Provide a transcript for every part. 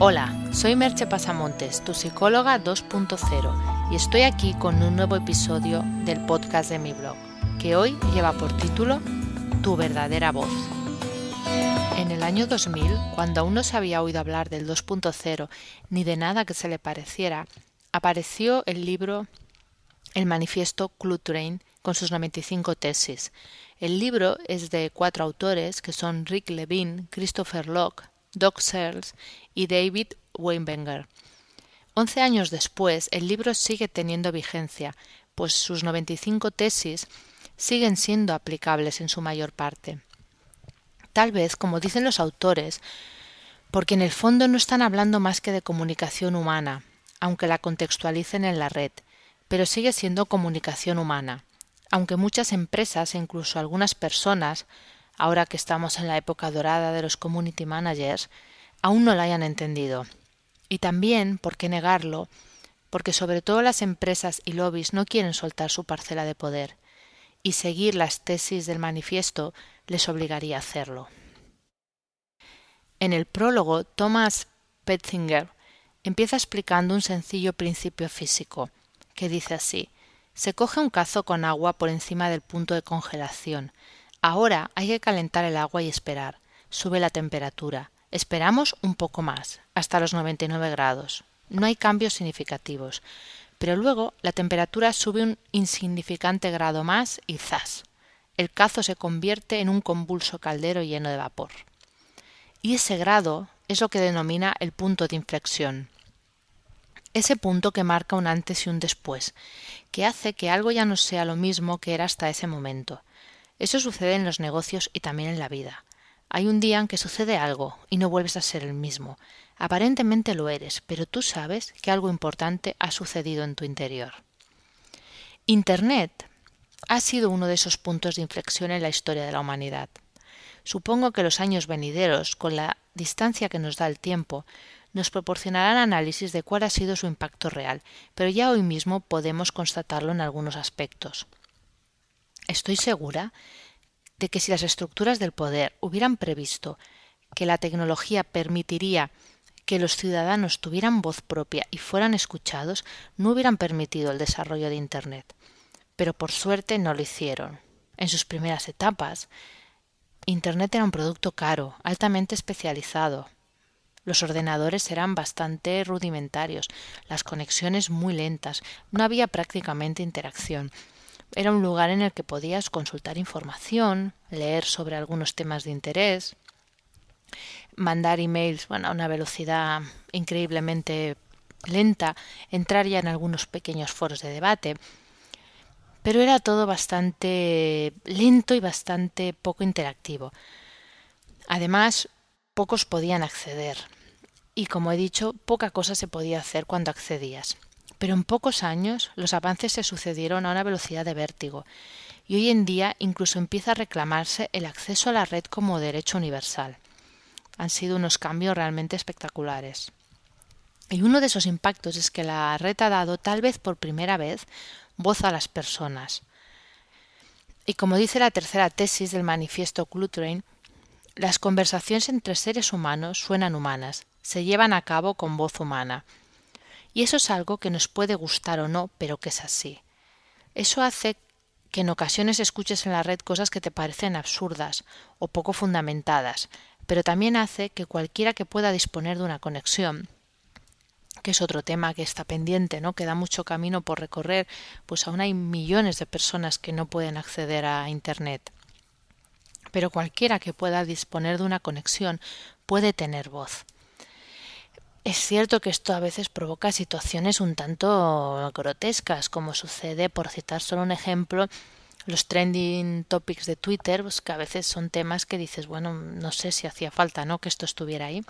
Hola, soy Merche Pasamontes, tu psicóloga 2.0, y estoy aquí con un nuevo episodio del podcast de mi blog, que hoy lleva por título Tu verdadera voz. En el año 2000, cuando aún no se había oído hablar del 2.0 ni de nada que se le pareciera, apareció el libro El manifiesto Clutrain con sus 95 tesis. El libro es de cuatro autores que son Rick Levine, Christopher Locke, Doc Searles y David Weinberger. Once años después, el libro sigue teniendo vigencia, pues sus 95 tesis siguen siendo aplicables en su mayor parte. Tal vez, como dicen los autores, porque en el fondo no están hablando más que de comunicación humana, aunque la contextualicen en la red, pero sigue siendo comunicación humana, aunque muchas empresas e incluso algunas personas ahora que estamos en la época dorada de los community managers, aún no la hayan entendido. Y también, ¿por qué negarlo? Porque sobre todo las empresas y lobbies no quieren soltar su parcela de poder, y seguir las tesis del manifiesto les obligaría a hacerlo. En el prólogo, Thomas Petzinger empieza explicando un sencillo principio físico, que dice así se coge un cazo con agua por encima del punto de congelación, Ahora hay que calentar el agua y esperar. Sube la temperatura. Esperamos un poco más, hasta los 99 grados. No hay cambios significativos. Pero luego la temperatura sube un insignificante grado más y ¡zas! El cazo se convierte en un convulso caldero lleno de vapor. Y ese grado es lo que denomina el punto de inflexión. Ese punto que marca un antes y un después, que hace que algo ya no sea lo mismo que era hasta ese momento. Eso sucede en los negocios y también en la vida. Hay un día en que sucede algo y no vuelves a ser el mismo. Aparentemente lo eres, pero tú sabes que algo importante ha sucedido en tu interior. Internet ha sido uno de esos puntos de inflexión en la historia de la humanidad. Supongo que los años venideros, con la distancia que nos da el tiempo, nos proporcionarán análisis de cuál ha sido su impacto real, pero ya hoy mismo podemos constatarlo en algunos aspectos. Estoy segura de que si las estructuras del poder hubieran previsto que la tecnología permitiría que los ciudadanos tuvieran voz propia y fueran escuchados, no hubieran permitido el desarrollo de Internet. Pero por suerte no lo hicieron. En sus primeras etapas, Internet era un producto caro, altamente especializado. Los ordenadores eran bastante rudimentarios, las conexiones muy lentas, no había prácticamente interacción, era un lugar en el que podías consultar información, leer sobre algunos temas de interés, mandar emails bueno, a una velocidad increíblemente lenta, entrar ya en algunos pequeños foros de debate, pero era todo bastante lento y bastante poco interactivo. Además, pocos podían acceder. Y como he dicho, poca cosa se podía hacer cuando accedías. Pero en pocos años los avances se sucedieron a una velocidad de vértigo, y hoy en día incluso empieza a reclamarse el acceso a la red como derecho universal. Han sido unos cambios realmente espectaculares. Y uno de esos impactos es que la red ha dado, tal vez por primera vez, voz a las personas. Y como dice la tercera tesis del manifiesto Clutrain, las conversaciones entre seres humanos suenan humanas, se llevan a cabo con voz humana, y eso es algo que nos puede gustar o no, pero que es así. Eso hace que en ocasiones escuches en la red cosas que te parecen absurdas o poco fundamentadas, pero también hace que cualquiera que pueda disponer de una conexión, que es otro tema que está pendiente, ¿no? que da mucho camino por recorrer, pues aún hay millones de personas que no pueden acceder a Internet. Pero cualquiera que pueda disponer de una conexión puede tener voz. Es cierto que esto a veces provoca situaciones un tanto grotescas, como sucede, por citar solo un ejemplo, los trending topics de Twitter, pues que a veces son temas que dices, bueno, no sé si hacía falta, ¿no? que esto estuviera ahí.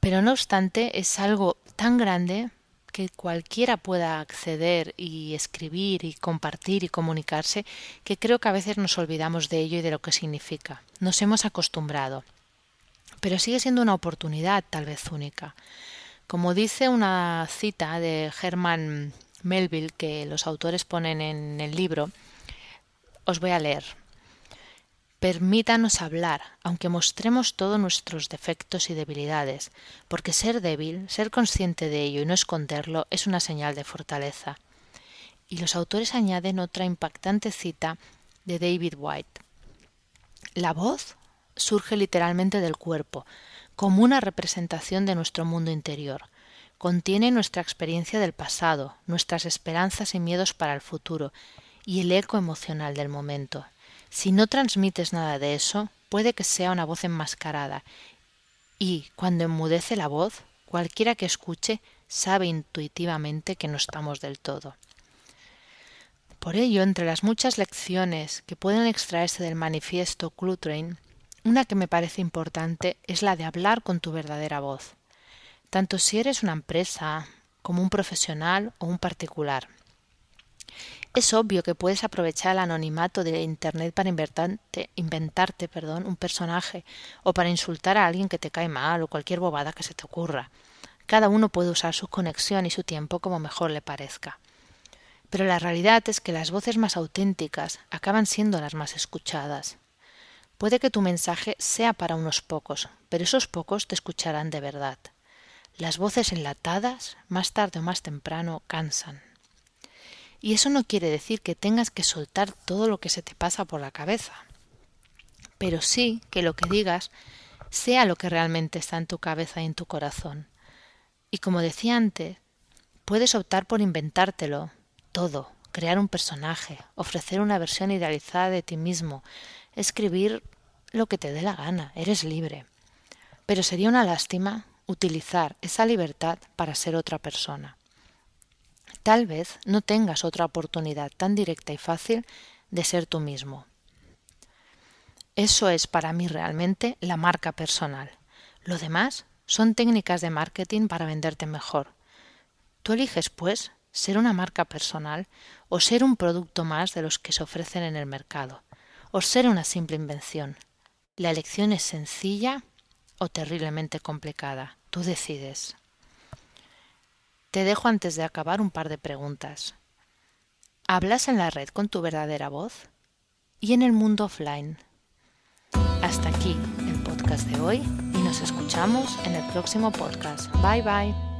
Pero no obstante, es algo tan grande que cualquiera pueda acceder y escribir y compartir y comunicarse, que creo que a veces nos olvidamos de ello y de lo que significa. Nos hemos acostumbrado pero sigue siendo una oportunidad tal vez única. Como dice una cita de Herman Melville que los autores ponen en el libro, os voy a leer. Permítanos hablar, aunque mostremos todos nuestros defectos y debilidades, porque ser débil, ser consciente de ello y no esconderlo es una señal de fortaleza. Y los autores añaden otra impactante cita de David White. La voz surge literalmente del cuerpo, como una representación de nuestro mundo interior. Contiene nuestra experiencia del pasado, nuestras esperanzas y miedos para el futuro, y el eco emocional del momento. Si no transmites nada de eso, puede que sea una voz enmascarada, y cuando enmudece la voz, cualquiera que escuche sabe intuitivamente que no estamos del todo. Por ello, entre las muchas lecciones que pueden extraerse del manifiesto Clutrain, una que me parece importante es la de hablar con tu verdadera voz, tanto si eres una empresa como un profesional o un particular. Es obvio que puedes aprovechar el anonimato de Internet para inventarte, inventarte perdón, un personaje o para insultar a alguien que te cae mal o cualquier bobada que se te ocurra. Cada uno puede usar su conexión y su tiempo como mejor le parezca. Pero la realidad es que las voces más auténticas acaban siendo las más escuchadas. Puede que tu mensaje sea para unos pocos, pero esos pocos te escucharán de verdad. Las voces enlatadas, más tarde o más temprano, cansan. Y eso no quiere decir que tengas que soltar todo lo que se te pasa por la cabeza, pero sí que lo que digas sea lo que realmente está en tu cabeza y en tu corazón. Y como decía antes, puedes optar por inventártelo, todo, crear un personaje, ofrecer una versión idealizada de ti mismo, escribir lo que te dé la gana, eres libre. Pero sería una lástima utilizar esa libertad para ser otra persona. Tal vez no tengas otra oportunidad tan directa y fácil de ser tú mismo. Eso es para mí realmente la marca personal. Lo demás son técnicas de marketing para venderte mejor. Tú eliges, pues, ser una marca personal o ser un producto más de los que se ofrecen en el mercado, o ser una simple invención. La elección es sencilla o terriblemente complicada. Tú decides. Te dejo antes de acabar un par de preguntas. ¿Hablas en la red con tu verdadera voz? ¿Y en el mundo offline? Hasta aquí el podcast de hoy y nos escuchamos en el próximo podcast. Bye bye.